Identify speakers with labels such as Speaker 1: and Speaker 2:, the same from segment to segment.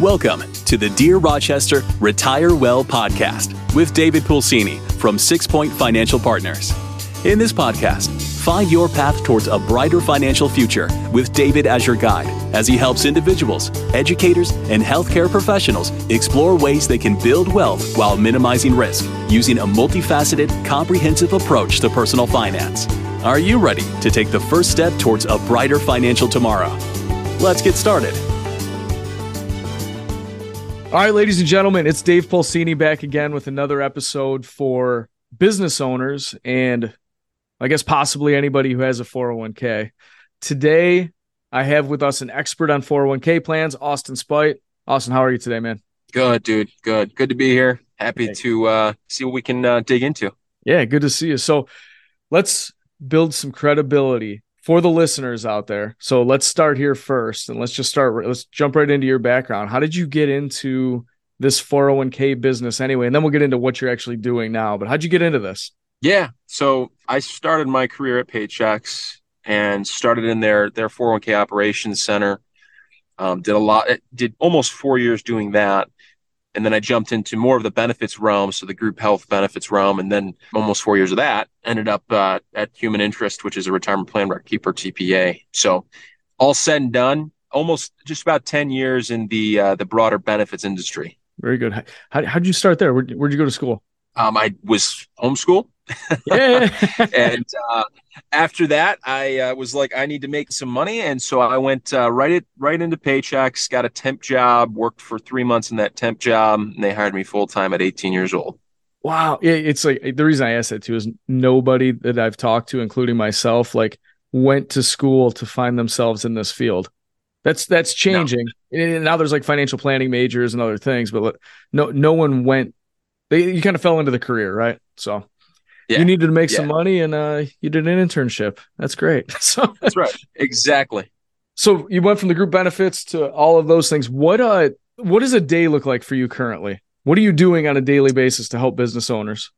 Speaker 1: Welcome to the Dear Rochester Retire Well podcast with David Pulcini from Six Point Financial Partners. In this podcast, find your path towards a brighter financial future with David as your guide as he helps individuals, educators, and healthcare professionals explore ways they can build wealth while minimizing risk using a multifaceted, comprehensive approach to personal finance. Are you ready to take the first step towards a brighter financial tomorrow? Let's get started.
Speaker 2: All right, ladies and gentlemen, it's Dave Pulcini back again with another episode for business owners and I guess possibly anybody who has a 401k. Today, I have with us an expert on 401k plans, Austin Spite. Austin, how are you today, man?
Speaker 3: Good, dude. Good. Good to be here. Happy to uh, see what we can uh, dig into.
Speaker 2: Yeah, good to see you. So let's build some credibility for the listeners out there. So let's start here first and let's just start let's jump right into your background. How did you get into this 401k business anyway? And then we'll get into what you're actually doing now. But how'd you get into this?
Speaker 3: Yeah. So I started my career at Paychex and started in their their 401k operations center. Um, did a lot, did almost four years doing that and then I jumped into more of the benefits realm, so the group health benefits realm, and then almost four years of that ended up uh, at Human Interest, which is a retirement plan keeper TPA. So all said and done, almost just about ten years in the uh, the broader benefits industry.
Speaker 2: Very good. How how did you start there? Where where'd you go to school?
Speaker 3: Um, I was homeschool.
Speaker 2: Yeah.
Speaker 3: and uh, after that, I uh, was like, I need to make some money, and so I went uh, right it right into Paychex. Got a temp job. Worked for three months in that temp job, and they hired me full time at 18 years old.
Speaker 2: Wow, it's like the reason I asked that too is nobody that I've talked to, including myself, like went to school to find themselves in this field. That's that's changing. No. Now there's like financial planning majors and other things, but no no one went. They you kind of fell into the career, right? So yeah. you needed to make yeah. some money and uh, you did an internship. That's great.
Speaker 3: so that's right. Exactly.
Speaker 2: So you went from the group benefits to all of those things. What uh what does a day look like for you currently? What are you doing on a daily basis to help business owners?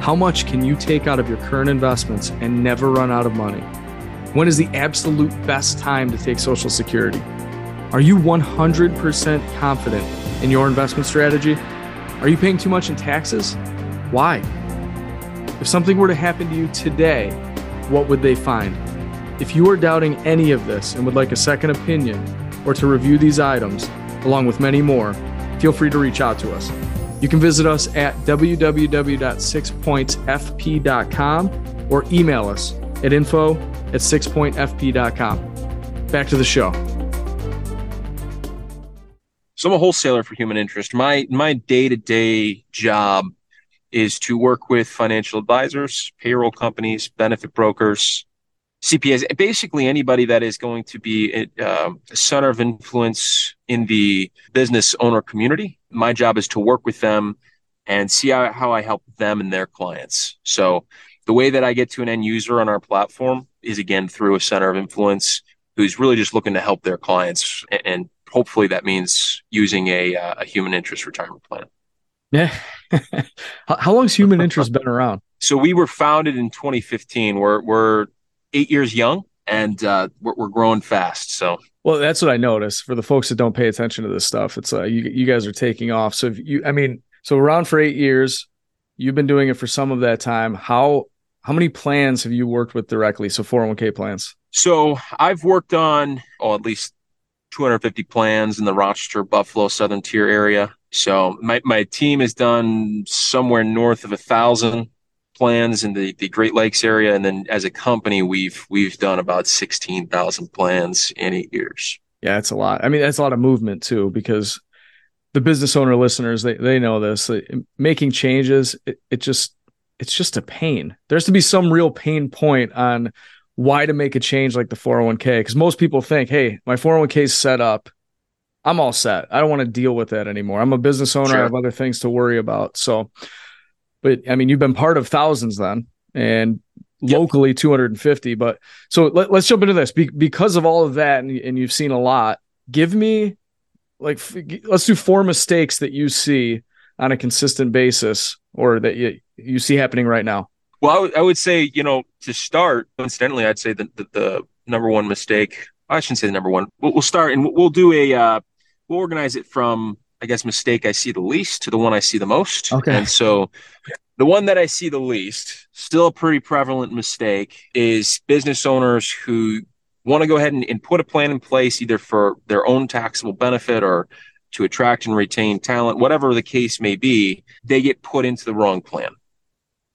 Speaker 2: How much can you take out of your current investments and never run out of money? When is the absolute best time to take Social Security? Are you 100% confident in your investment strategy? Are you paying too much in taxes? Why? If something were to happen to you today, what would they find? If you are doubting any of this and would like a second opinion or to review these items, along with many more, feel free to reach out to us. You can visit us at www.sixpointsfp.com or email us at info at sixpointfp.com. Back to the show.
Speaker 3: So I'm a wholesaler for Human Interest. My my day to day job is to work with financial advisors, payroll companies, benefit brokers, CPAs, basically anybody that is going to be uh, a center of influence in the business owner community. My job is to work with them and see how, how I help them and their clients. So the way that I get to an end user on our platform is again through a center of influence who's really just looking to help their clients and hopefully that means using a, uh, a human interest retirement plan.
Speaker 2: Yeah. How long's human interest been around?
Speaker 3: So we were founded in 2015. We're, we're eight years young and uh, we're, we're growing fast. So,
Speaker 2: well, that's what I noticed for the folks that don't pay attention to this stuff. It's uh, you, you guys are taking off. So if you, I mean, so around for eight years, you've been doing it for some of that time. How, how many plans have you worked with directly? So 401k plans.
Speaker 3: So I've worked on, oh, at least 250 plans in the Rochester, Buffalo, Southern Tier area. So my, my team has done somewhere north of a thousand plans in the, the Great Lakes area. And then as a company, we've, we've done about 16,000 plans in eight years.
Speaker 2: Yeah, that's a lot. I mean, that's a lot of movement too, because the business owner listeners, they, they know this, making changes, it, it just, it's just a pain. There's to be some real pain point on why to make a change like the 401k because most people think hey my 401k is set up. I'm all set. I don't want to deal with that anymore. I'm a business owner. Sure. i have other things to worry about. So but i mean you've been part of thousands then and yep. locally 250 but so let, us jump into this. Be- because of all of that and, and you've seen a lot give me like let's do four mistakes that you see on a consistent basis or that you, you see happening right now.
Speaker 3: Well, I, w- I would say, you know, to start, incidentally, I'd say that the, the, number one mistake I shouldn't say the number one. We'll, we'll start and we'll do a uh, we'll organize it from I guess mistake I see the least to the one I see the most.
Speaker 2: Okay.
Speaker 3: And so the one that I see the least, still a pretty prevalent mistake, is business owners who want to go ahead and, and put a plan in place either for their own taxable benefit or to attract and retain talent, whatever the case may be, they get put into the wrong plan.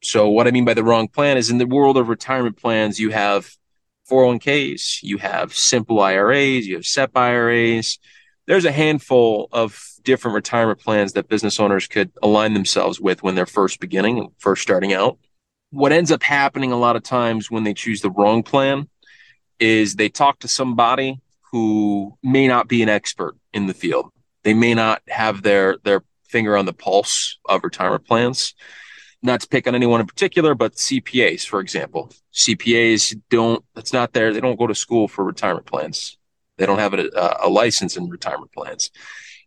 Speaker 3: So, what I mean by the wrong plan is in the world of retirement plans, you have 401ks, you have simple IRAs, you have SEP IRAs. There's a handful of different retirement plans that business owners could align themselves with when they're first beginning first starting out. What ends up happening a lot of times when they choose the wrong plan is they talk to somebody who may not be an expert in the field. They may not have their their finger on the pulse of retirement plans. Not to pick on anyone in particular, but CPAs, for example. CPAs don't, that's not there. They don't go to school for retirement plans. They don't have a, a license in retirement plans.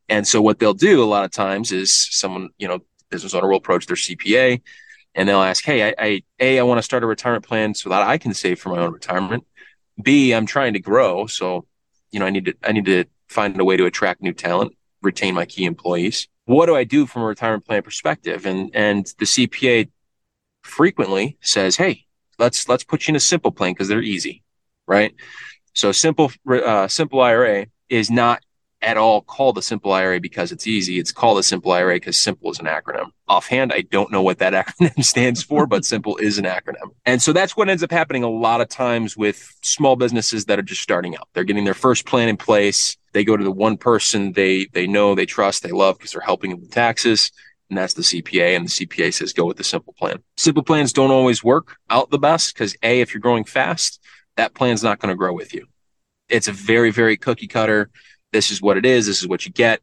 Speaker 3: And so what they'll do a lot of times is someone, you know, business owner will approach their CPA and they'll ask, Hey, I, I A, I want to start a retirement plan so that I can save for my own retirement. B, I'm trying to grow. So, you know, I need to, I need to find a way to attract new talent, retain my key employees what do I do from a retirement plan perspective? And and the CPA frequently says, "Hey, let's let's put you in a simple plan because they're easy, right?" So simple uh, simple IRA is not at all called a simple IRA because it's easy. It's called a simple IRA because simple is an acronym. Offhand, I don't know what that acronym stands for, but simple is an acronym. And so that's what ends up happening a lot of times with small businesses that are just starting out. They're getting their first plan in place. They go to the one person they they know, they trust, they love because they're helping them with taxes. And that's the CPA. And the CPA says go with the simple plan. Simple plans don't always work out the best because A, if you're growing fast, that plan's not going to grow with you. It's a very, very cookie cutter this is what it is. This is what you get.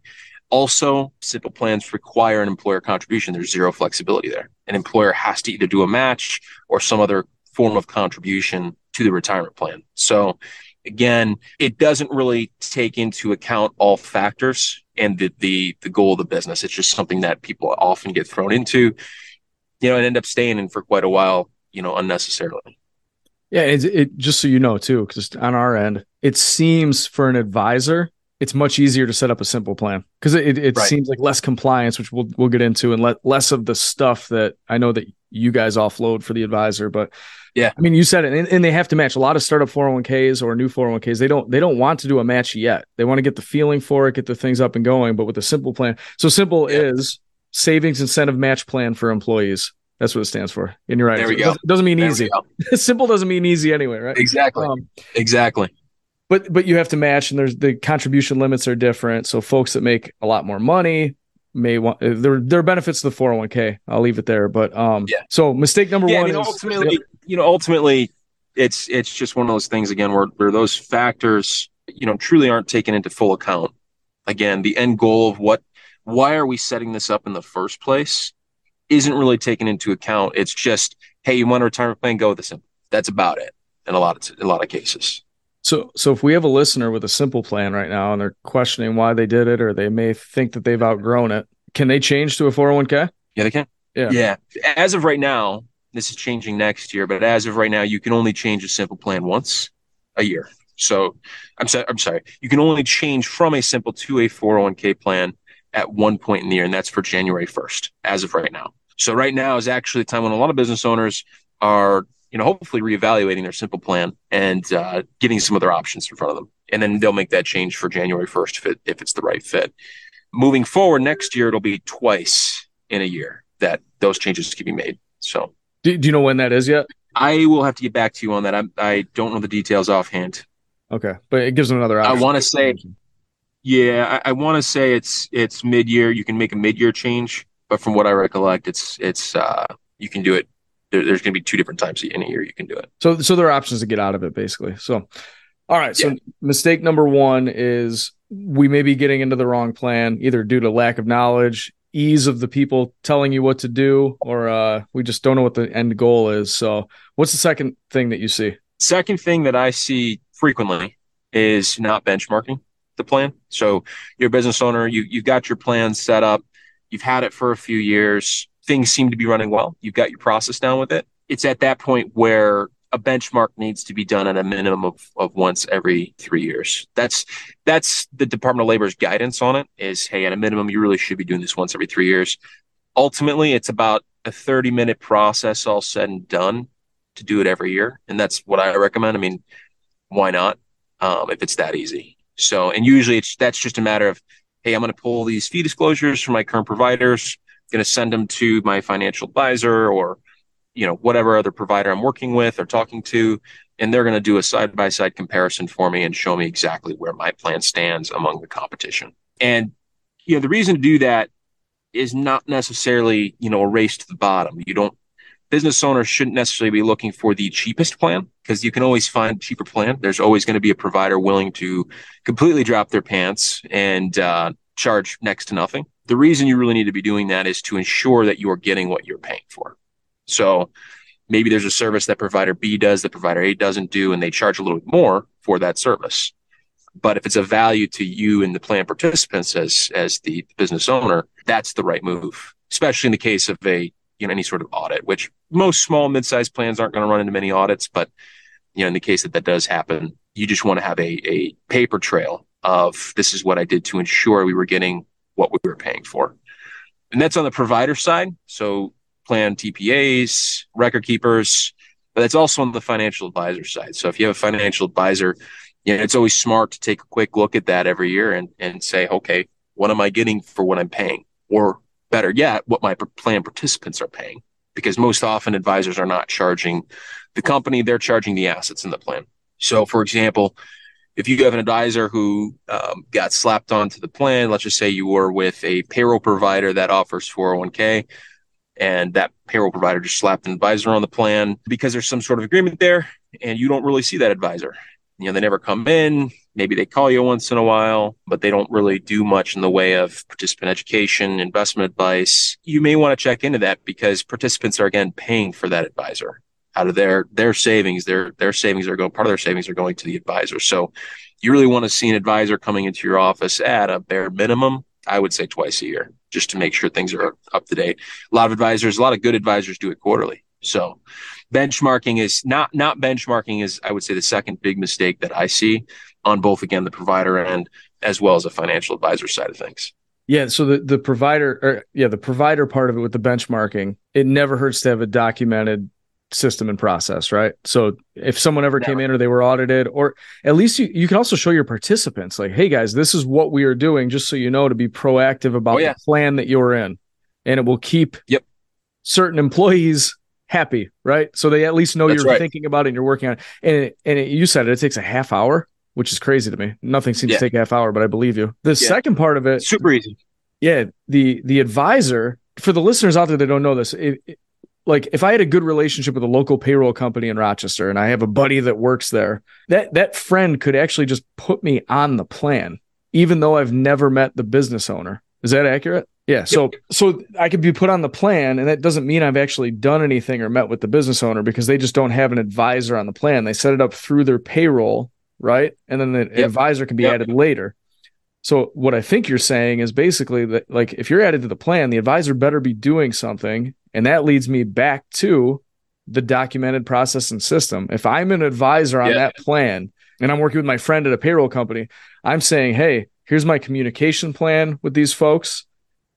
Speaker 3: Also, simple plans require an employer contribution. There's zero flexibility there. An employer has to either do a match or some other form of contribution to the retirement plan. So, again, it doesn't really take into account all factors and the, the the goal of the business. It's just something that people often get thrown into, you know, and end up staying in for quite a while, you know, unnecessarily.
Speaker 2: Yeah, it, it just so you know too, because on our end, it seems for an advisor it's much easier to set up a simple plan because it, it right. seems like less compliance, which we'll we'll get into, and let less of the stuff that I know that you guys offload for the advisor. But
Speaker 3: yeah,
Speaker 2: I mean, you said it, and, and, they have to match a lot of startup 401ks or new 401ks. They don't they don't want to do a match yet. They want to get the feeling for it, get the things up and going. But with a simple plan, so simple yeah. is savings incentive match plan for employees. That's what it stands for. And you're right.
Speaker 3: There we
Speaker 2: it
Speaker 3: go.
Speaker 2: Doesn't mean there easy. simple doesn't mean easy anyway, right?
Speaker 3: Exactly. Um, exactly
Speaker 2: but but you have to match and there's the contribution limits are different so folks that make a lot more money may want uh, there there are benefits to the 401k i'll leave it there but um yeah. so mistake number
Speaker 3: yeah,
Speaker 2: one
Speaker 3: I mean,
Speaker 2: is
Speaker 3: ultimately you know ultimately it's it's just one of those things again where, where those factors you know truly aren't taken into full account. Again the end goal of what why are we setting this up in the first place isn't really taken into account. It's just hey you want a retirement plan go with simple that's about it in a lot of in a lot of cases
Speaker 2: so, so if we have a listener with a simple plan right now and they're questioning why they did it, or they may think that they've outgrown it, can they change to a 401k?
Speaker 3: Yeah, they can.
Speaker 2: Yeah.
Speaker 3: Yeah. As of right now, this is changing next year, but as of right now, you can only change a simple plan once a year. So I'm sorry, I'm sorry. You can only change from a simple to a 401k plan at one point in the year, and that's for January 1st, as of right now. So right now is actually the time when a lot of business owners are you know, hopefully reevaluating their simple plan and uh, getting some other options in front of them. And then they'll make that change for January 1st if, it, if it's the right fit. Moving forward next year, it'll be twice in a year that those changes can be made. So,
Speaker 2: do, do you know when that is yet?
Speaker 3: I will have to get back to you on that. I, I don't know the details offhand.
Speaker 2: Okay, but it gives them another option.
Speaker 3: I want to say, yeah, I, I want to say it's it's mid year. You can make a mid year change, but from what I recollect, it's it's uh, you can do it there, there's going to be two different times in a year you can do it.
Speaker 2: So, so there are options to get out of it, basically. So, all right. So, yeah. mistake number one is we may be getting into the wrong plan, either due to lack of knowledge, ease of the people telling you what to do, or uh, we just don't know what the end goal is. So, what's the second thing that you see?
Speaker 3: Second thing that I see frequently is not benchmarking the plan. So, you're a business owner, you you've got your plan set up, you've had it for a few years things seem to be running well. You've got your process down with it. It's at that point where a benchmark needs to be done at a minimum of, of once every three years. That's that's the Department of Labor's guidance on it is hey, at a minimum, you really should be doing this once every three years. Ultimately, it's about a 30 minute process all said and done to do it every year. And that's what I recommend. I mean, why not? Um, if it's that easy. So, and usually it's that's just a matter of, hey, I'm going to pull these fee disclosures from my current providers, going to send them to my financial advisor or you know whatever other provider i'm working with or talking to and they're going to do a side by side comparison for me and show me exactly where my plan stands among the competition. And you know the reason to do that is not necessarily you know a race to the bottom. You don't business owners shouldn't necessarily be looking for the cheapest plan because you can always find cheaper plan. There's always going to be a provider willing to completely drop their pants and uh, charge next to nothing the reason you really need to be doing that is to ensure that you are getting what you're paying for so maybe there's a service that provider B does that provider A doesn't do, and they charge a little bit more for that service. But if it's a value to you and the plan participants as as the business owner, that's the right move, especially in the case of a you know any sort of audit, which most small mid-sized plans aren't going to run into many audits, but you know in the case that that does happen, you just want to have a a paper trail of this is what I did to ensure we were getting what we were paying for. And that's on the provider side. So plan TPAs, record keepers, but that's also on the financial advisor side. So if you have a financial advisor, you know, it's always smart to take a quick look at that every year and, and say, okay, what am I getting for what I'm paying? Or better yet, what my plan participants are paying. Because most often advisors are not charging the company, they're charging the assets in the plan. So, for example, if you have an advisor who um, got slapped onto the plan, let's just say you were with a payroll provider that offers 401k, and that payroll provider just slapped an advisor on the plan because there's some sort of agreement there and you don't really see that advisor. You know they never come in. Maybe they call you once in a while but they don't really do much in the way of participant education investment advice. You may want to check into that because participants are again paying for that advisor out of their their savings their their savings are going part of their savings are going to the advisor so you really want to see an advisor coming into your office at a bare minimum i would say twice a year just to make sure things are up to date. A lot of advisors, a lot of good advisors do it quarterly. So benchmarking is not not benchmarking is I would say the second big mistake that I see on both again the provider end as well as the financial advisor side of things.
Speaker 2: Yeah, so the the provider or yeah, the provider part of it with the benchmarking, it never hurts to have a documented system and process, right? So if someone ever came in or they were audited, or at least you, you can also show your participants, like, hey guys, this is what we are doing, just so you know to be proactive about oh, yeah. the plan that you're in. And it will keep
Speaker 3: yep.
Speaker 2: certain employees happy, right? So they at least know That's you're right. thinking about it and you're working on it. And it, and it, you said it, it takes a half hour, which is crazy to me. Nothing seems yeah. to take a half hour, but I believe you. The yeah. second part of it,
Speaker 3: super easy.
Speaker 2: Yeah, the the advisor for the listeners out there that don't know this, it, like if I had a good relationship with a local payroll company in Rochester and I have a buddy that works there, that that friend could actually just put me on the plan, even though I've never met the business owner. Is that accurate? Yeah. So yep. so I could be put on the plan, and that doesn't mean I've actually done anything or met with the business owner because they just don't have an advisor on the plan. They set it up through their payroll, right? And then the yep. advisor can be yep. added later. So what I think you're saying is basically that like if you're added to the plan, the advisor better be doing something and that leads me back to the documented process and system. If I'm an advisor on yeah. that plan and I'm working with my friend at a payroll company, I'm saying, hey, here's my communication plan with these folks.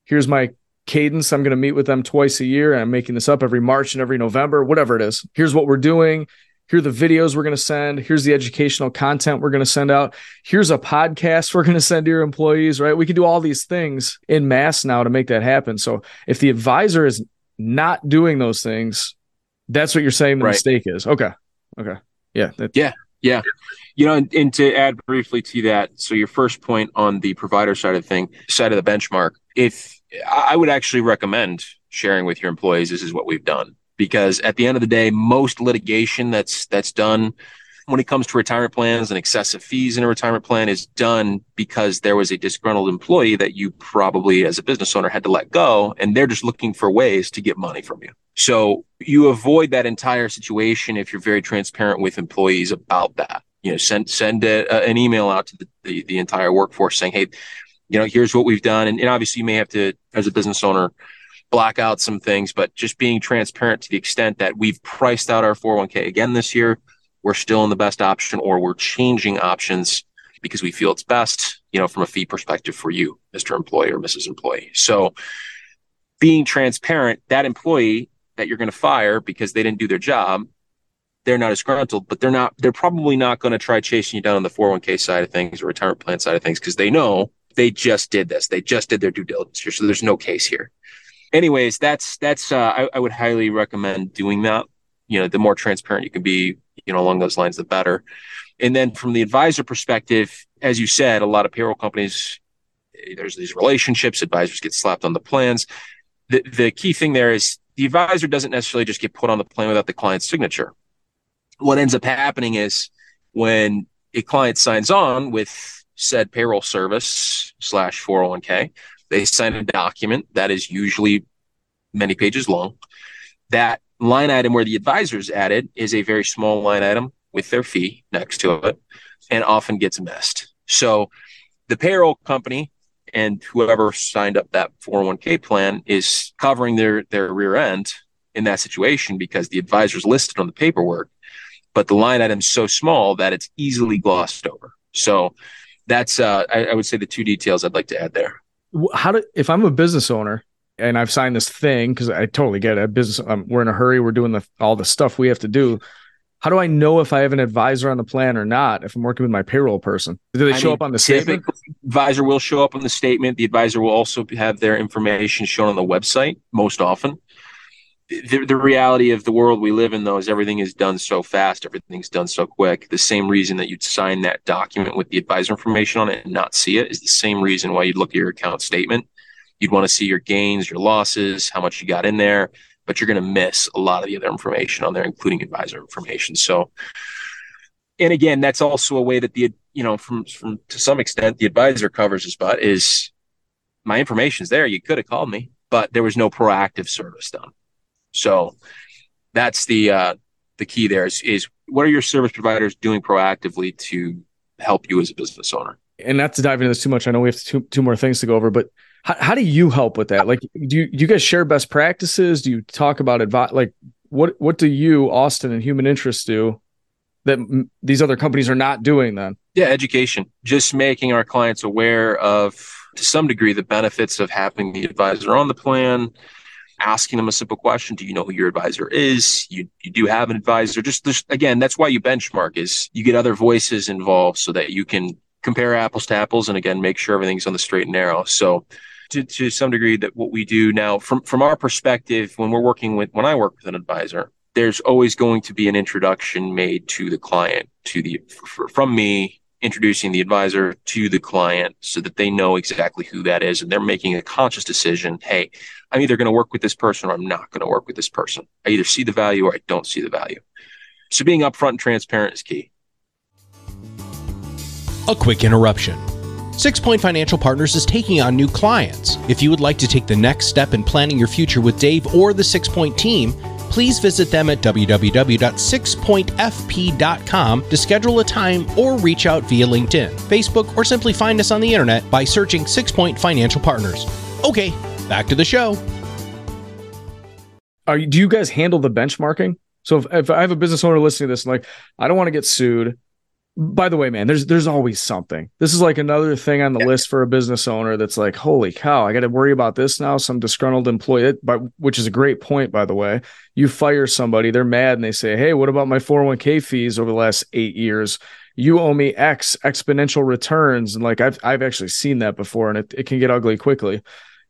Speaker 2: Here's my cadence. I'm going to meet with them twice a year. And I'm making this up every March and every November, whatever it is. Here's what we're doing. Here are the videos we're going to send. Here's the educational content we're going to send out. Here's a podcast we're going to send to your employees, right? We can do all these things in mass now to make that happen. So if the advisor is not doing those things, that's what you're saying the right. mistake is. Okay. Okay. Yeah.
Speaker 3: That, yeah. Yeah. You know, and, and, to add briefly to that, so your first point on the provider side of the thing, side of the benchmark, if I would actually recommend sharing with your employees, this is what we've done. Because at the end of the day, most litigation that's that's done when it comes to retirement plans and excessive fees in a retirement plan is done because there was a disgruntled employee that you probably as a business owner had to let go and they're just looking for ways to get money from you. So you avoid that entire situation if you're very transparent with employees about that. You know, send send a, an email out to the, the, the entire workforce saying, "Hey, you know, here's what we've done." And, and obviously, you may have to, as a business owner, black out some things, but just being transparent to the extent that we've priced out our 401k again this year. We're still in the best option, or we're changing options because we feel it's best, you know, from a fee perspective for you, Mr. Employee or Mrs. Employee. So being transparent, that employee that you're going to fire because they didn't do their job, they're not disgruntled, but they're not, they're probably not going to try chasing you down on the 401k side of things or retirement plan side of things because they know they just did this. They just did their due diligence here. So there's no case here. Anyways, that's, that's, uh, I, I would highly recommend doing that. You know, the more transparent you can be, you know, along those lines, the better. And then from the advisor perspective, as you said, a lot of payroll companies, there's these relationships, advisors get slapped on the plans. The, the key thing there is the advisor doesn't necessarily just get put on the plan without the client's signature. What ends up happening is when a client signs on with said payroll service slash 401k, they sign a document that is usually many pages long. That line item where the advisor is added is a very small line item with their fee next to it and often gets missed. So the payroll company and whoever signed up that 401k plan is covering their their rear end in that situation because the advisor is listed on the paperwork, but the line item is so small that it's easily glossed over. So that's uh, I, I would say the two details I'd like to add there.
Speaker 2: How do if I'm a business owner and I've signed this thing because I totally get it. Business, um, we're in a hurry. We're doing the all the stuff we have to do how do I know if I have an advisor on the plan or not if I'm working with my payroll person? Do they I show mean, up on the statement?
Speaker 3: Advisor will show up on the statement. The advisor will also have their information shown on the website most often. The, the reality of the world we live in, though, is everything is done so fast, everything's done so quick. The same reason that you'd sign that document with the advisor information on it and not see it is the same reason why you'd look at your account statement. You'd want to see your gains, your losses, how much you got in there but you're going to miss a lot of the other information on there, including advisor information. So, and again, that's also a way that the you know from from to some extent the advisor covers his butt is my information's there. You could have called me, but there was no proactive service done. So that's the uh, the key there is, is what are your service providers doing proactively to help you as a business owner?
Speaker 2: And not to dive into this too much, I know we have two two more things to go over, but how, how do you help with that? Like, do you, do you guys share best practices? Do you talk about advice? Like, what what do you, Austin, and Human Interest do that m- these other companies are not doing? Then,
Speaker 3: yeah, education, just making our clients aware of, to some degree, the benefits of having the advisor on the plan. Asking them a simple question: Do you know who your advisor is? You you do have an advisor. Just, just again, that's why you benchmark is you get other voices involved so that you can compare apples to apples and again make sure everything's on the straight and narrow. So to, to some degree that what we do now from from our perspective when we're working with when I work with an advisor there's always going to be an introduction made to the client to the from me introducing the advisor to the client so that they know exactly who that is and they're making a conscious decision hey i'm either going to work with this person or i'm not going to work with this person. I either see the value or i don't see the value. So being upfront and transparent is key.
Speaker 4: A quick interruption Six Point Financial Partners is taking on new clients. If you would like to take the next step in planning your future with Dave or the Six Point team, please visit them at www.sixpointfp.com to schedule a time or reach out via LinkedIn, Facebook, or simply find us on the internet by searching Six Point Financial Partners. Okay, back to the show.
Speaker 2: Are do you guys handle the benchmarking? So if, if I have a business owner listening to this, and like I don't want to get sued, by the way, man, there's there's always something. This is like another thing on the yeah. list for a business owner that's like, holy cow, I got to worry about this now. Some disgruntled employee, but which is a great point, by the way. You fire somebody, they're mad, and they say, hey, what about my 401k fees over the last eight years? You owe me X exponential returns, and like I've I've actually seen that before, and it, it can get ugly quickly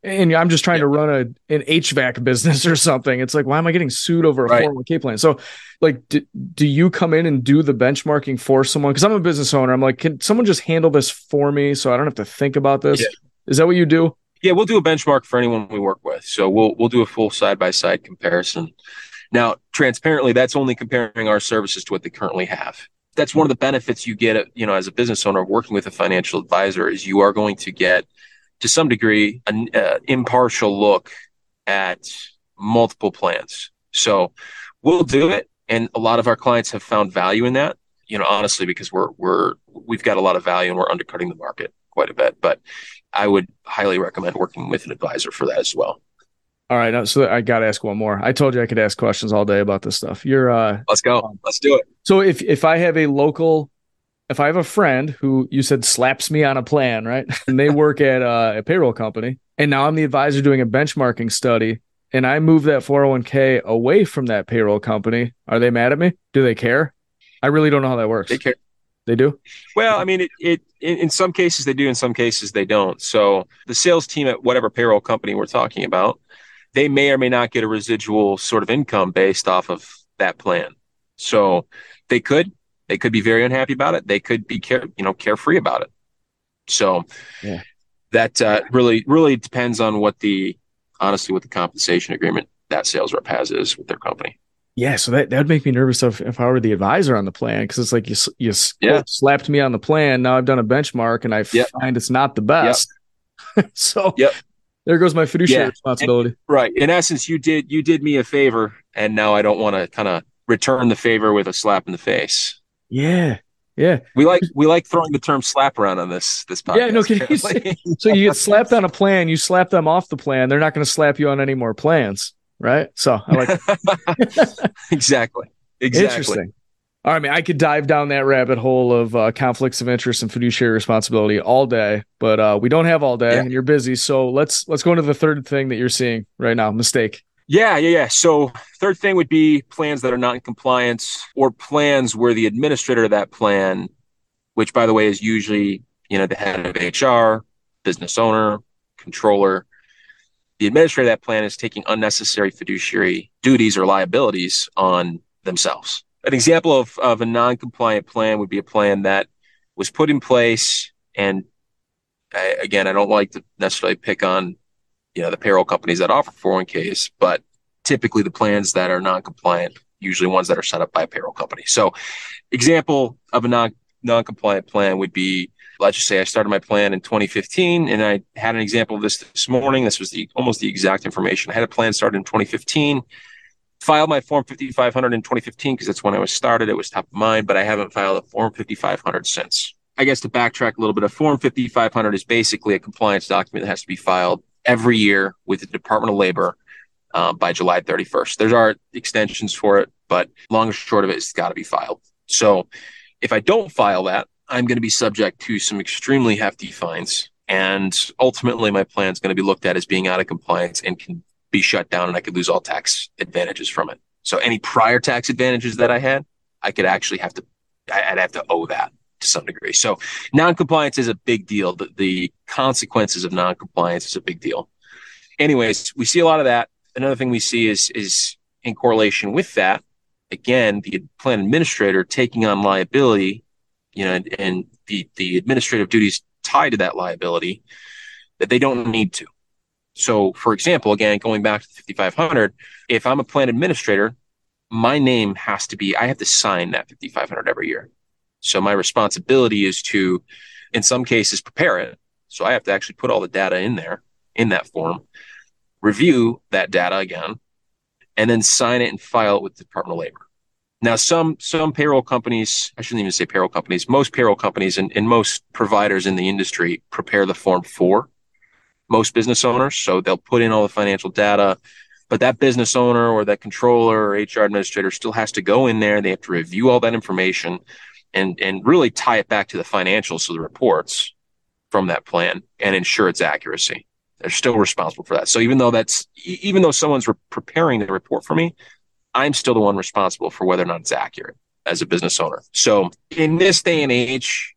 Speaker 2: and I'm just trying yeah. to run a an HVAC business or something. It's like, why am I getting sued over a right. 401k plan? So, like, do, do you come in and do the benchmarking for someone? Because I'm a business owner. I'm like, can someone just handle this for me so I don't have to think about this? Yeah. Is that what you do?
Speaker 3: Yeah, we'll do a benchmark for anyone we work with. So we'll we'll do a full side by side comparison. Now, transparently, that's only comparing our services to what they currently have. That's one of the benefits you get, you know, as a business owner working with a financial advisor is you are going to get to some degree an uh, impartial look at multiple plans. So we'll do it, and a lot of our clients have found value in that. You know, honestly, because we're we're we've got a lot of value and we're undercutting the market quite a bit. But I would highly recommend working with an advisor for that as well.
Speaker 2: All right, so I got to ask one more. I told you I could ask questions all day about this stuff. You're uh
Speaker 3: Let's go. Let's do it.
Speaker 2: So if if I have a local if I have a friend who you said slaps me on a plan, right? And they work at uh, a payroll company, and now I'm the advisor doing a benchmarking study, and I move that 401k away from that payroll company, are they mad at me? Do they care? I really don't know how that works.
Speaker 3: They care.
Speaker 2: They do.
Speaker 3: Well, I mean, it, it in, in some cases they do, in some cases they don't. So the sales team at whatever payroll company we're talking about, they may or may not get a residual sort of income based off of that plan. So they could, they could be very unhappy about it. They could be care, you know, carefree about it. So yeah. that uh, really, really depends on what the honestly what the compensation agreement that sales rep has is with their company.
Speaker 2: Yeah, so that that would make me nervous if, if I were the advisor on the plan because it's like you you yeah. slapped me on the plan. Now I've done a benchmark and I yep. find it's not the best. Yep. so
Speaker 3: yep.
Speaker 2: there goes my fiduciary yeah. responsibility.
Speaker 3: And, right. In essence, you did you did me a favor, and now I don't want to kind of return the favor with a slap in the face.
Speaker 2: Yeah. Yeah.
Speaker 3: We like we like throwing the term slap around on this this podcast.
Speaker 2: Yeah, no, can you so you get slapped on a plan, you slap them off the plan, they're not going to slap you on any more plans right? So I like
Speaker 3: exactly. Exactly. Interesting.
Speaker 2: All right, I mean, I could dive down that rabbit hole of uh, conflicts of interest and fiduciary responsibility all day, but uh, we don't have all day, yeah. and you're busy. So let's let's go into the third thing that you're seeing right now. Mistake.
Speaker 3: Yeah, yeah, yeah. So third thing would be plans that are not in compliance, or plans where the administrator of that plan, which by the way is usually you know the head of HR, business owner, controller, the administrator of that plan is taking unnecessary fiduciary duties or liabilities on themselves. An example of, of a non-compliant plan would be a plan that was put in place. And I, again, I don't like to necessarily pick on, you know, the payroll companies that offer 401ks, but typically the plans that are non-compliant, usually ones that are set up by a payroll company. So example of a non, non-compliant plan would be let's just say I started my plan in 2015 and I had an example of this this morning. This was the almost the exact information. I had a plan started in 2015, filed my form 5500 in 2015 because that's when I was started. It was top of mind, but I haven't filed a form 5500 since. I guess to backtrack a little bit, a form 5500 is basically a compliance document that has to be filed every year with the Department of Labor uh, by July 31st. There are extensions for it, but long and short of it, it's got to be filed. So if I don't file that, I'm going to be subject to some extremely hefty fines. And ultimately, my plan is going to be looked at as being out of compliance and can be shut down, and I could lose all tax advantages from it. So, any prior tax advantages that I had, I could actually have to, I'd have to owe that to some degree. So, non-compliance is a big deal. The, the consequences of non-compliance is a big deal. Anyways, we see a lot of that. Another thing we see is is in correlation with that. Again, the plan administrator taking on liability you know, and, and the the administrative duties tied to that liability that they don't need to. So, for example, again, going back to the 5500, if I'm a plan administrator, my name has to be, I have to sign that 5500 every year. So, my responsibility is to, in some cases, prepare it. So, I have to actually put all the data in there in that form, review that data again, and then sign it and file it with the Department of Labor. Now, some some payroll companies, I shouldn't even say payroll companies, most payroll companies and, and most providers in the industry prepare the form for most business owners. So they'll put in all the financial data, but that business owner or that controller or HR administrator still has to go in there. They have to review all that information and and really tie it back to the financials of the reports from that plan and ensure its accuracy. They're still responsible for that. So even though that's even though someone's re- preparing the report for me, I'm still the one responsible for whether or not it's accurate as a business owner. So in this day and age,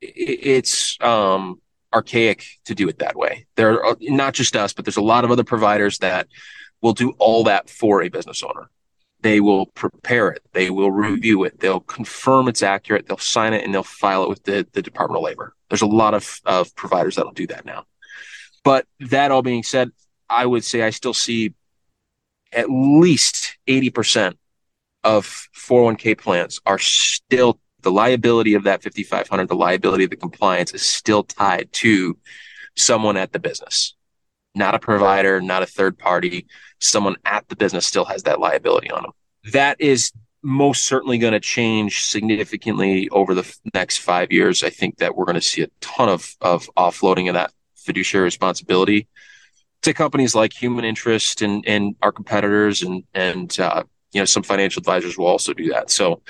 Speaker 3: it's um, archaic to do it that way. There are not just us, but there's a lot of other providers that will do all that for a business owner. They will prepare it, they will review it, they'll confirm it's accurate, they'll sign it, and they'll file it with the, the Department of Labor. There's a lot of, of providers that'll do that now. But that all being said, I would say I still see at least 80% of 401k plans are still the liability of that 5500 the liability of the compliance is still tied to someone at the business not a provider not a third party someone at the business still has that liability on them that is most certainly going to change significantly over the next five years i think that we're going to see a ton of of offloading of that fiduciary responsibility to companies like Human Interest and and our competitors and and uh, you know some financial advisors will also do that. So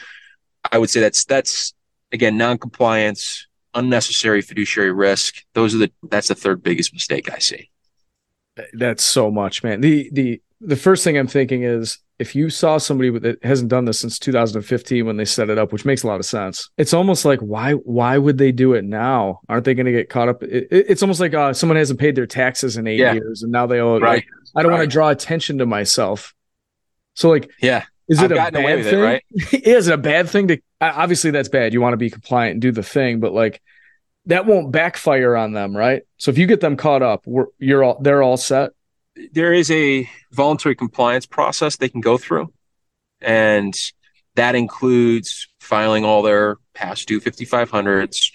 Speaker 3: I would say that's that's again non-compliance, unnecessary fiduciary risk. Those are the that's the third biggest mistake I see.
Speaker 2: That's so much, man. The the the first thing I'm thinking is if you saw somebody that hasn't done this since 2015 when they set it up, which makes a lot of sense, it's almost like why why would they do it now? Aren't they going to get caught up? It, it's almost like uh, someone hasn't paid their taxes in eight yeah. years and now they owe it. Right. Like, I don't right. want to draw attention to myself. So like,
Speaker 3: yeah,
Speaker 2: is it I've a bad thing? It, right? is it a bad thing to? Obviously, that's bad. You want to be compliant and do the thing, but like that won't backfire on them, right? So if you get them caught up, you're all they're all set
Speaker 3: there is a voluntary compliance process they can go through, and that includes filing all their past due 5500s,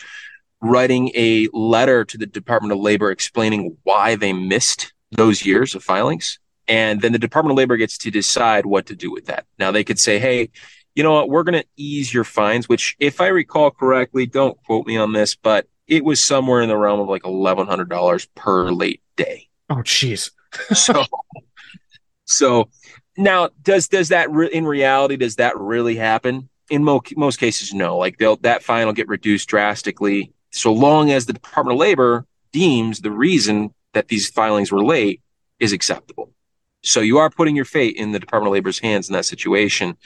Speaker 3: writing a letter to the Department of Labor explaining why they missed those years of filings. And then the Department of Labor gets to decide what to do with that. Now, they could say, hey, you know what, we're going to ease your fines, which, if I recall correctly, don't quote me on this, but it was somewhere in the realm of like $1,100 per late day.
Speaker 2: Oh, jeez
Speaker 3: so, so now does does that re- in reality does that really happen? In mo- most cases, no. Like they'll that fine will get reduced drastically so long as the Department of Labor deems the reason that these filings were late is acceptable. So you are putting your fate in the Department of Labor's hands in that situation.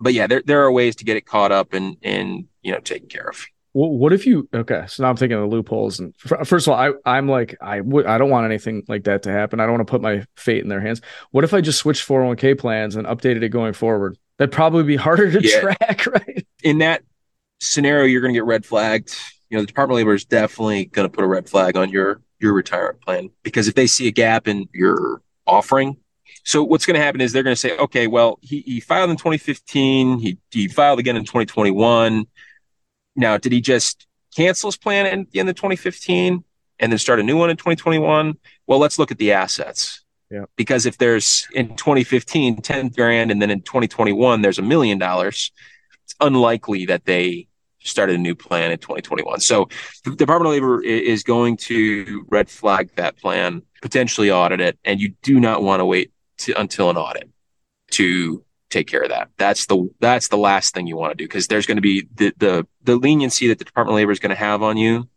Speaker 3: But yeah, there there are ways to get it caught up and and you know taken care of
Speaker 2: what if you okay so now i'm thinking of the loopholes and first of all i i'm like i would i don't want anything like that to happen. I don't want to put my fate in their hands. What if i just switched 401k plans and updated it going forward? That'd probably be harder to yeah. track right?
Speaker 3: In that scenario you're going to get red flagged. You know the department of labor is definitely going to put a red flag on your your retirement plan because if they see a gap in your offering so what's going to happen is they're going to say okay well he, he filed in 2015 he, he filed again in 2021 now, did he just cancel his plan at the end of 2015 and then start a new one in 2021? Well, let's look at the assets.
Speaker 2: Yeah.
Speaker 3: Because if there's in 2015 10 grand and then in 2021 there's a million dollars, it's unlikely that they started a new plan in 2021. So the Department of Labor is going to red flag that plan, potentially audit it, and you do not want to wait to, until an audit to take care of that. That's the that's the last thing you want to do because there's going to be the the the leniency that the Department of Labor is going to have on you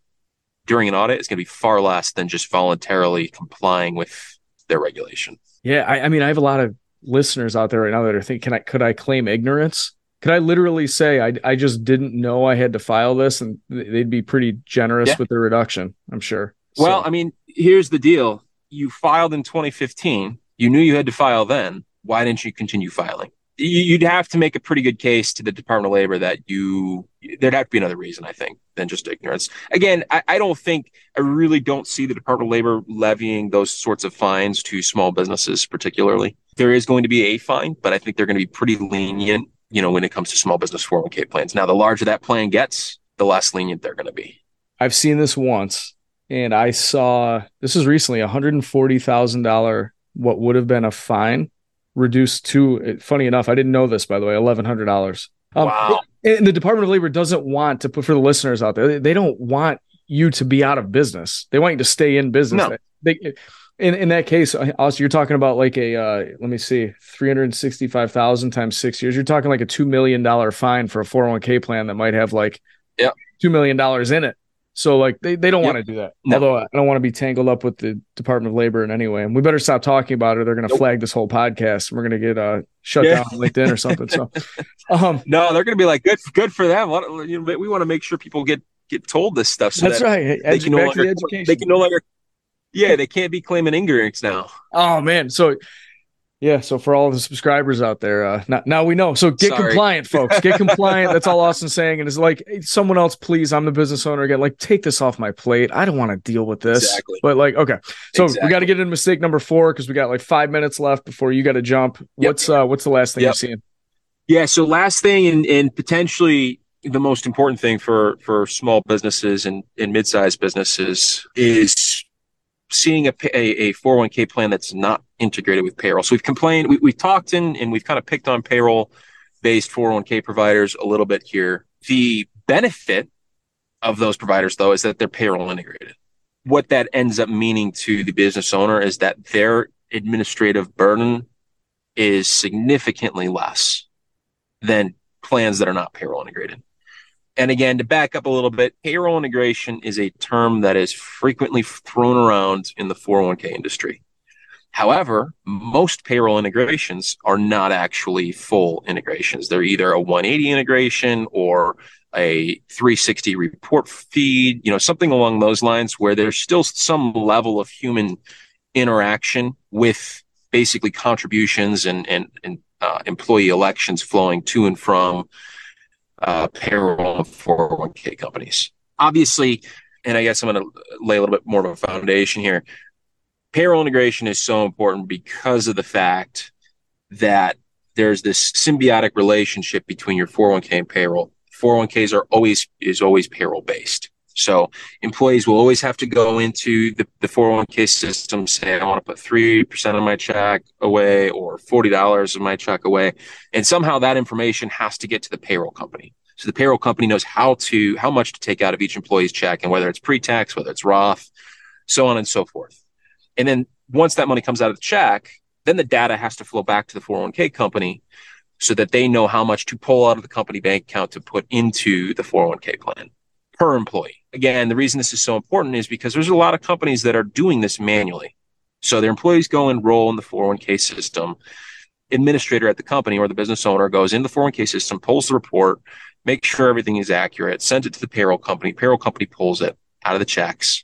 Speaker 3: during an audit is going to be far less than just voluntarily complying with their regulation.
Speaker 2: Yeah, I, I mean, I have a lot of listeners out there right now that are thinking, can I could I claim ignorance? Could I literally say I I just didn't know I had to file this, and they'd be pretty generous yeah. with the reduction? I'm sure.
Speaker 3: Well, so. I mean, here's the deal: you filed in 2015. You knew you had to file then. Why didn't you continue filing? You'd have to make a pretty good case to the Department of Labor that you there'd have to be another reason, I think, than just ignorance. Again, I, I, don't think I really don't see the Department of Labor levying those sorts of fines to small businesses, particularly. There is going to be a fine, but I think they're going to be pretty lenient, you know, when it comes to small business 401k plans. Now, the larger that plan gets, the less lenient they're going to be.
Speaker 2: I've seen this once, and I saw this is recently $140,000 what would have been a fine reduced to funny enough i didn't know this by the way $1100
Speaker 3: um, wow.
Speaker 2: and the department of labor doesn't want to put for the listeners out there they don't want you to be out of business they want you to stay in business
Speaker 3: no.
Speaker 2: they, in, in that case also you're talking about like a uh, let me see 365000 times six years you're talking like a $2 million fine for a 401k plan that might have like
Speaker 3: yeah.
Speaker 2: $2 million in it so like they, they don't yep. want to do that. No. Although I don't want to be tangled up with the Department of Labor in any way. And we better stop talking about it. They're going to nope. flag this whole podcast. And we're going to get uh, shut yeah. down on LinkedIn or something. So
Speaker 3: um, no, they're going to be like, good, good for them. We want to make sure people get get told this stuff.
Speaker 2: So that's that right.
Speaker 3: They can, no longer, they can no longer. Yeah, they can't be claiming ignorance now.
Speaker 2: Oh man, so yeah, so for all the subscribers out there, uh, now, now we know. So get Sorry. compliant, folks. Get compliant. That's all Austin's saying. And it's like, hey, someone else, please. I'm the business owner again. Like, take this off my plate. I don't want to deal with this.
Speaker 3: Exactly.
Speaker 2: But like, okay, so exactly. we got to get into mistake number four because we got like five minutes left before you got to jump. Yep. What's uh, what's the last thing yep. you're seeing?
Speaker 3: Yeah. So last thing, and and potentially the most important thing for for small businesses and and mid sized businesses is seeing a, a, a 401k plan that's not integrated with payroll. So we've complained, we, we've talked in, and we've kind of picked on payroll based 401k providers a little bit here. The benefit of those providers, though, is that they're payroll integrated. what that ends up meaning to the business owner is that their administrative burden is significantly less than plans that are not payroll integrated. And again, to back up a little bit, payroll integration is a term that is frequently thrown around in the 401k industry. However, most payroll integrations are not actually full integrations. They're either a 180 integration or a 360 report feed, you know, something along those lines where there's still some level of human interaction with basically contributions and, and, and uh, employee elections flowing to and from uh, payroll of 401k companies. Obviously, and I guess I'm going to lay a little bit more of a foundation here. Payroll integration is so important because of the fact that there's this symbiotic relationship between your 401k and payroll. 401ks are always is always payroll based. So employees will always have to go into the, the 401k system, say, I want to put 3% of my check away or $40 of my check away. And somehow that information has to get to the payroll company. So the payroll company knows how to, how much to take out of each employee's check and whether it's pre-tax, whether it's Roth, so on and so forth. And then once that money comes out of the check, then the data has to flow back to the 401k company so that they know how much to pull out of the company bank account to put into the 401k plan per employee. Again, the reason this is so important is because there's a lot of companies that are doing this manually. So their employees go enroll in the 401k system. Administrator at the company or the business owner goes in the 401k system, pulls the report, makes sure everything is accurate, sends it to the payroll company. Payroll company pulls it out of the checks.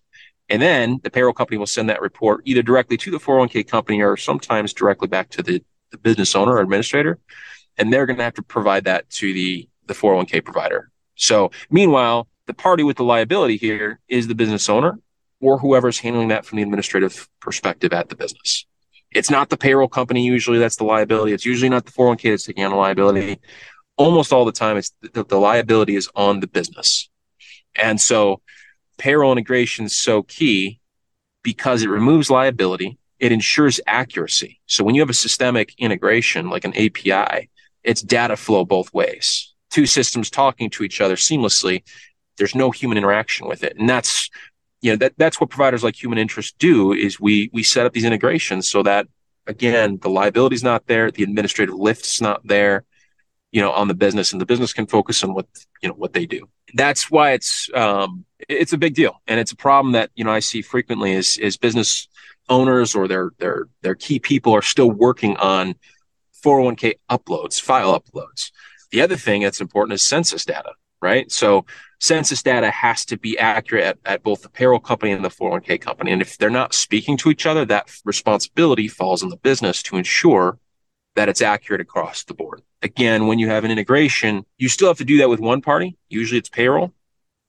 Speaker 3: And then the payroll company will send that report either directly to the 401k company or sometimes directly back to the, the business owner or administrator. And they're going to have to provide that to the, the 401k provider. So meanwhile, the party with the liability here is the business owner or whoever's handling that from the administrative perspective at the business. It's not the payroll company usually that's the liability. It's usually not the 401k that's taking on the liability. Almost all the time, it's the, the liability is on the business. And so payroll integration is so key because it removes liability. It ensures accuracy. So when you have a systemic integration like an API, it's data flow both ways. Two systems talking to each other seamlessly there's no human interaction with it. And that's, you know, that, that's what providers like Human Interest do is we, we set up these integrations so that again, the liability is not there. The administrative lift's not there, you know, on the business and the business can focus on what, you know, what they do. That's why it's, um, it's a big deal. And it's a problem that, you know, I see frequently is, is business owners or their, their, their key people are still working on 401k uploads, file uploads. The other thing that's important is census data, right? So census data has to be accurate at, at, both the payroll company and the 401k company. And if they're not speaking to each other, that responsibility falls on the business to ensure that it's accurate across the board. Again, when you have an integration, you still have to do that with one party. Usually it's payroll.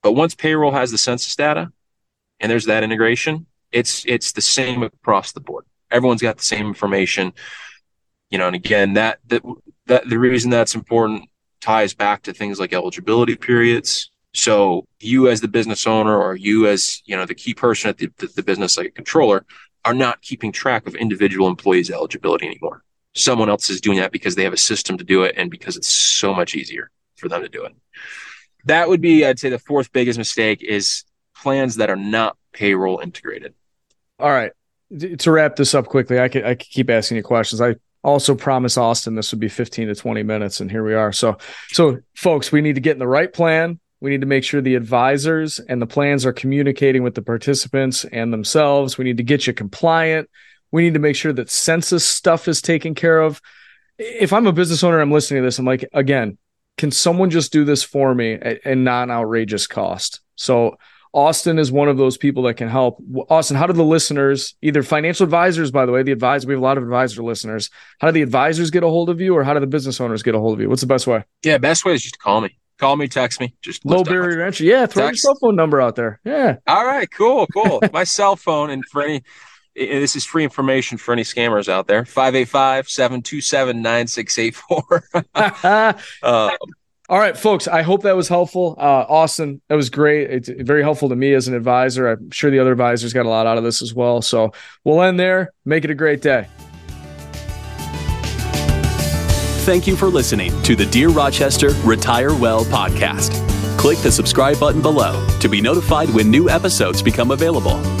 Speaker 3: But once payroll has the census data and there's that integration, it's it's the same across the board. Everyone's got the same information. You know, and again, that that, that the reason that's important ties back to things like eligibility periods, so you as the business owner or you as, you know, the key person at the, the, the business, like a controller, are not keeping track of individual employees' eligibility anymore. Someone else is doing that because they have a system to do it and because it's so much easier for them to do it. That would be, I'd say, the fourth biggest mistake is plans that are not payroll integrated.
Speaker 2: All right. To wrap this up quickly, I could I could keep asking you questions. I also promise Austin this would be 15 to 20 minutes, and here we are. So, so folks, we need to get in the right plan. We need to make sure the advisors and the plans are communicating with the participants and themselves. We need to get you compliant. We need to make sure that census stuff is taken care of. If I'm a business owner, I'm listening to this. I'm like, again, can someone just do this for me at, at non outrageous cost? So Austin is one of those people that can help. Austin, how do the listeners, either financial advisors, by the way, the advisor, we have a lot of advisor listeners. How do the advisors get a hold of you or how do the business owners get a hold of you? What's the best way?
Speaker 3: Yeah, best way is just call me. Call me, text me. Just
Speaker 2: low barrier entry. Yeah, throw text. your cell phone number out there. Yeah.
Speaker 3: All right, cool, cool. My cell phone, and for any, this is free information for any scammers out there 585 727 9684.
Speaker 2: Um, all right, folks. I hope that was helpful. Uh, Austin, that was great. It's very helpful to me as an advisor. I'm sure the other advisors got a lot out of this as well. So we'll end there. Make it a great day.
Speaker 1: Thank you for listening to the Dear Rochester Retire Well podcast. Click the subscribe button below to be notified when new episodes become available.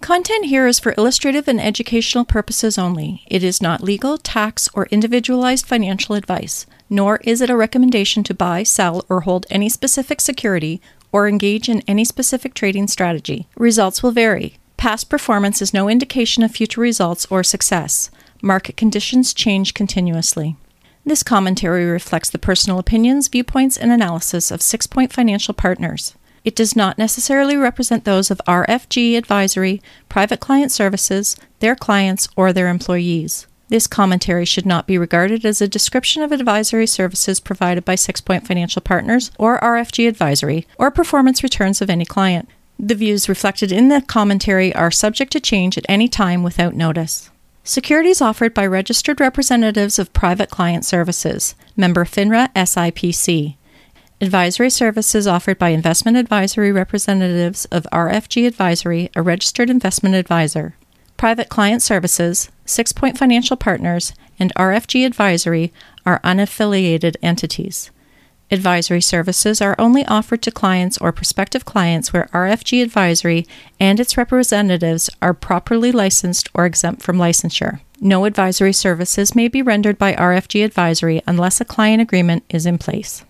Speaker 5: Content here is for illustrative and educational purposes only. It is not legal, tax, or individualized financial advice, nor is it a recommendation to buy, sell, or hold any specific security or engage in any specific trading strategy. Results will vary. Past performance is no indication of future results or success. Market conditions change continuously. This commentary reflects the personal opinions, viewpoints, and analysis of Six Point Financial Partners. It does not necessarily represent those of RFG Advisory, Private Client Services, their clients, or their employees. This commentary should not be regarded as a description of advisory services provided by Six Point Financial Partners or RFG Advisory, or performance returns of any client. The views reflected in the commentary are subject to change at any time without notice. Securities offered by registered representatives of Private Client Services, member FINRA SIPC. Advisory services offered by investment advisory representatives of RFG Advisory, a registered investment advisor. Private Client Services, Six Point Financial Partners, and RFG Advisory are unaffiliated entities. Advisory services are only offered to clients or prospective clients where RFG Advisory and its representatives are properly licensed or exempt from licensure. No advisory services may be rendered by RFG Advisory unless a client agreement is in place.